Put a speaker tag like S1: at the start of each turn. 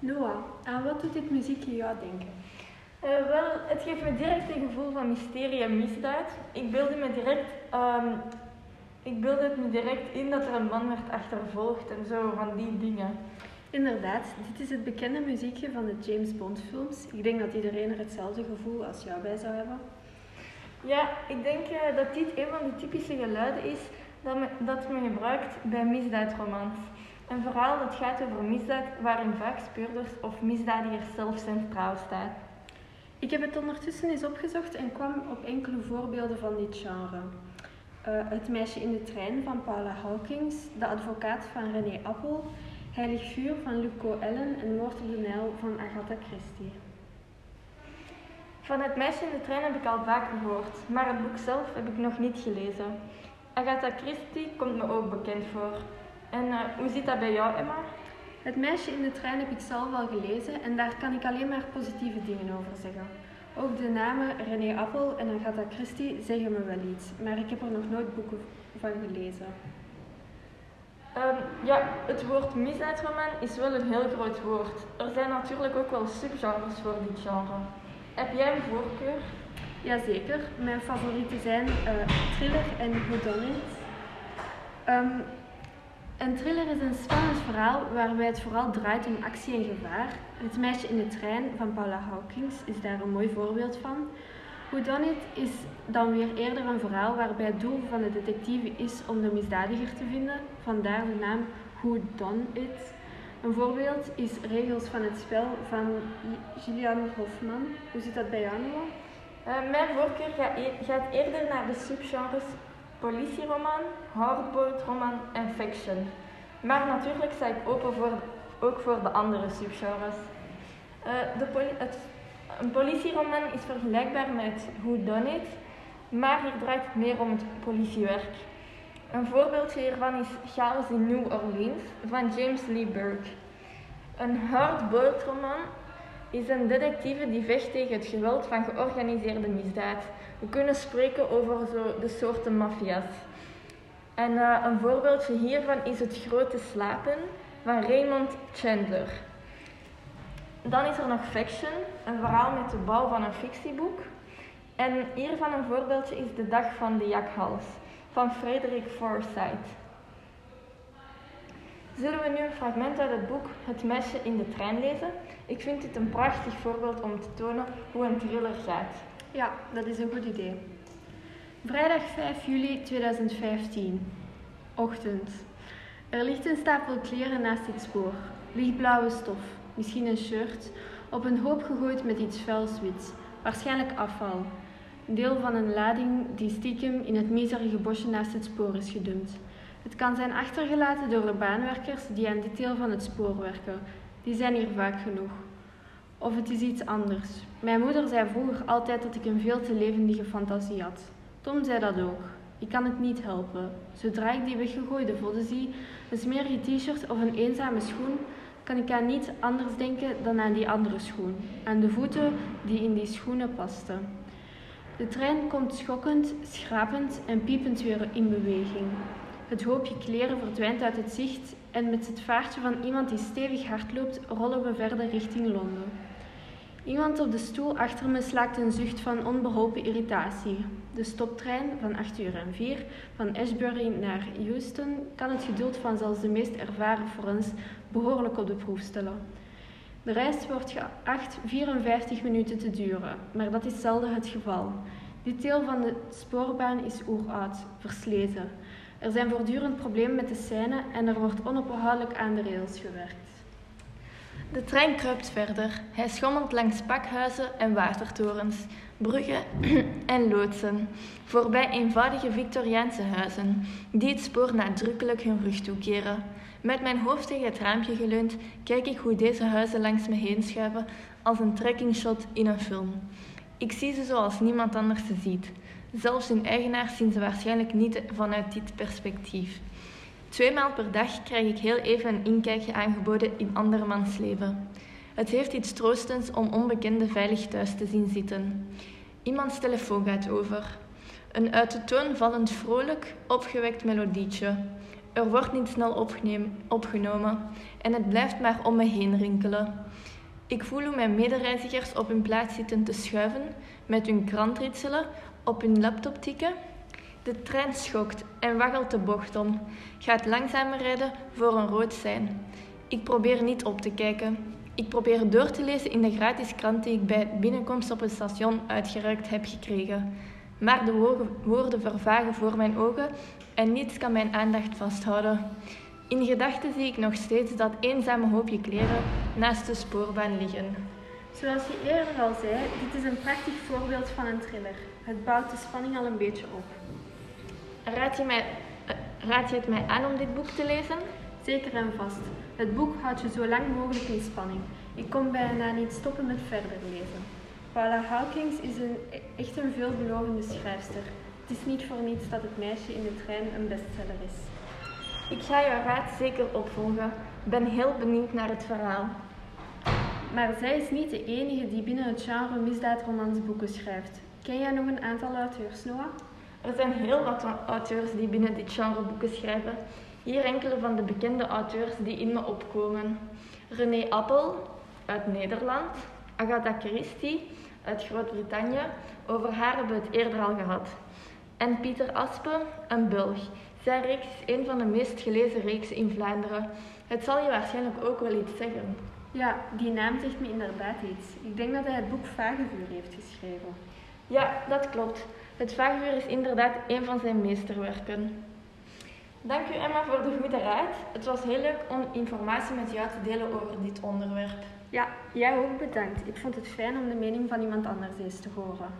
S1: Noah, aan wat doet dit muziekje jou denken?
S2: Uh, wel, het geeft me direct een gevoel van mysterie en misdaad. Ik beelde me direct, um, ik beelde het me direct in dat er een man werd achtervolgd en zo van die dingen.
S1: Inderdaad, dit is het bekende muziekje van de James Bond films. Ik denk dat iedereen er hetzelfde gevoel als jou bij zou hebben.
S2: Ja, ik denk uh, dat dit een van de typische geluiden is dat, me, dat men gebruikt bij misdaadromans. Een verhaal dat gaat over misdaad waarin vaak speurders of misdadigers zelf centraal staan.
S1: Ik heb het ondertussen eens opgezocht en kwam op enkele voorbeelden van dit genre. Uh, het meisje in de trein van Paula Hawkins, De advocaat van René Appel, Heilig vuur van Luco Ellen en Moord op de Nijl van Agatha Christie.
S2: Van het meisje in de trein heb ik al vaak gehoord, maar het boek zelf heb ik nog niet gelezen. Agatha Christie komt me ook bekend voor. En uh, hoe zit dat bij jou, Emma?
S1: Het meisje in de trein heb ik zelf wel gelezen en daar kan ik alleen maar positieve dingen over zeggen. Ook de namen René Appel en Agatha Christie zeggen me wel iets, maar ik heb er nog nooit boeken van gelezen.
S2: Um, ja, het woord misdaadroman is wel een heel groot woord. Er zijn natuurlijk ook wel subgenres voor dit genre. Heb jij een voorkeur?
S1: Jazeker, mijn favorieten zijn uh, thriller en whodunit. Um, een thriller is een spannend verhaal waarbij het vooral draait om actie en gevaar. Het meisje in de trein van Paula Hawkins is daar een mooi voorbeeld van. Who Done It is dan weer eerder een verhaal waarbij het doel van de detectieve is om de misdadiger te vinden, vandaar de naam Done It. Een voorbeeld is Regels van het spel van Gillian Hofman. Hoe zit dat bij jou, Noah?
S2: Uh, mijn voorkeur gaat eerder naar de subgenres politieroman, hardboiled-roman en fiction. Maar natuurlijk sta ik open voor, ook voor de andere subgenres. Uh, de het, een politieroman is vergelijkbaar met Who Done It, maar hier draait het meer om het politiewerk. Een voorbeeldje hiervan is Chaos in New Orleans van James Lee Burke. Een hardboiled roman is een detectieve die vecht tegen het geweld van georganiseerde misdaad. We kunnen spreken over zo de soorten maffia's. En uh, een voorbeeldje hiervan is Het Grote Slapen van Raymond Chandler. Dan is er nog Fiction, een verhaal met de bouw van een fictieboek. En hiervan een voorbeeldje is De Dag van de Jakhals van Frederick Forsyth. Zullen we nu een fragment uit het boek Het meisje in de trein lezen? Ik vind dit een prachtig voorbeeld om te tonen hoe een thriller gaat.
S1: Ja, dat is een goed idee. Vrijdag 5 juli 2015. Ochtend. Er ligt een stapel kleren naast het spoor. Lichtblauwe stof, misschien een shirt, op een hoop gegooid met iets vuils wits, waarschijnlijk afval. Deel van een lading die stiekem in het miserige bosje naast het spoor is gedumpt. Het kan zijn achtergelaten door de baanwerkers die aan dit deel van het spoor werken. Die zijn hier vaak genoeg. Of het is iets anders. Mijn moeder zei vroeger altijd dat ik een veel te levendige fantasie had. Tom zei dat ook. Ik kan het niet helpen. Zodra ik die weggegooide vodden zie, een smerige t-shirt of een eenzame schoen, kan ik aan niets anders denken dan aan die andere schoen. Aan de voeten die in die schoenen pasten. De trein komt schokkend, schrapend en piepend weer in beweging. Het hoopje kleren verdwijnt uit het zicht en met het vaartje van iemand die stevig hard loopt, rollen we verder richting Londen. Iemand op de stoel achter me slaakt een zucht van onbeholpen irritatie. De stoptrein van 8 uur en 4 van Ashbury naar Euston kan het geduld van zelfs de meest ervaren forens behoorlijk op de proef stellen. De reis wordt geacht 54 minuten te duren, maar dat is zelden het geval. Dit deel van de spoorbaan is oeroud, versleten. Er zijn voortdurend problemen met de scène en er wordt onophoudelijk aan de rails gewerkt.
S2: De trein kruipt verder. Hij schommelt langs pakhuizen en watertorens, bruggen en loodsen, voorbij eenvoudige Victoriaanse huizen, die het spoor nadrukkelijk hun rug toekeren. Met mijn hoofd tegen het raampje geleund, kijk ik hoe deze huizen langs me heen schuiven als een trekkingshot in een film. Ik zie ze zoals niemand anders ze ziet. Zelfs hun eigenaars zien ze waarschijnlijk niet vanuit dit perspectief. Tweemaal per dag krijg ik heel even een inkijkje aangeboden in andermans leven. Het heeft iets troostends om onbekenden veilig thuis te zien zitten. Iemands telefoon gaat over. Een uit de toon vallend vrolijk, opgewekt melodietje. Er wordt niet snel opgenomen en het blijft maar om me heen rinkelen. Ik voel hoe mijn medereizigers op hun plaats zitten te schuiven, met hun krant ritselen, op hun laptop tikken. De trein schokt en waggelt de bocht om, gaat langzamer rijden voor een rood sein. Ik probeer niet op te kijken. Ik probeer door te lezen in de gratis krant die ik bij binnenkomst op het station uitgereikt heb gekregen. Maar de woorden vervagen voor mijn ogen en niets kan mijn aandacht vasthouden. In gedachten zie ik nog steeds dat eenzame hoopje kleren naast de spoorbaan liggen.
S1: Zoals je eerder al zei, dit is een prachtig voorbeeld van een thriller. Het bouwt de spanning al een beetje op.
S2: Raad je, mij, raad je het mij aan om dit boek te lezen?
S1: Zeker en vast. Het boek houdt je zo lang mogelijk in spanning. Ik kon bijna niet stoppen met verder lezen. Paula Hawkins is een, echt een veelbelovende schrijfster. Het is niet voor niets dat het meisje in de trein een bestseller is.
S2: Ik ga jouw raad zeker opvolgen. Ben heel benieuwd naar het verhaal.
S1: Maar zij is niet de enige die binnen het genre misdaadromans boeken schrijft. Ken jij nog een aantal auteurs, Noah?
S2: Er zijn heel wat auteurs die binnen dit genre boeken schrijven. Hier enkele van de bekende auteurs die in me opkomen. René Appel uit Nederland, Agatha Christie uit Groot-Brittannië, over haar hebben we het eerder al gehad. En Pieter Aspe, een Belg. Zijn reeks is een van de meest gelezen reeksen in Vlaanderen. Het zal je waarschijnlijk ook wel iets zeggen.
S1: Ja, die naam zegt me inderdaad iets. Ik denk dat hij het boek Vagevuur heeft geschreven.
S2: Ja, dat klopt. Het Vagevuur is inderdaad een van zijn meesterwerken. Dank u Emma voor de goede raad. Het was heel leuk om informatie met jou te delen over dit onderwerp.
S1: Ja, jij ook bedankt. Ik vond het fijn om de mening van iemand anders eens te horen.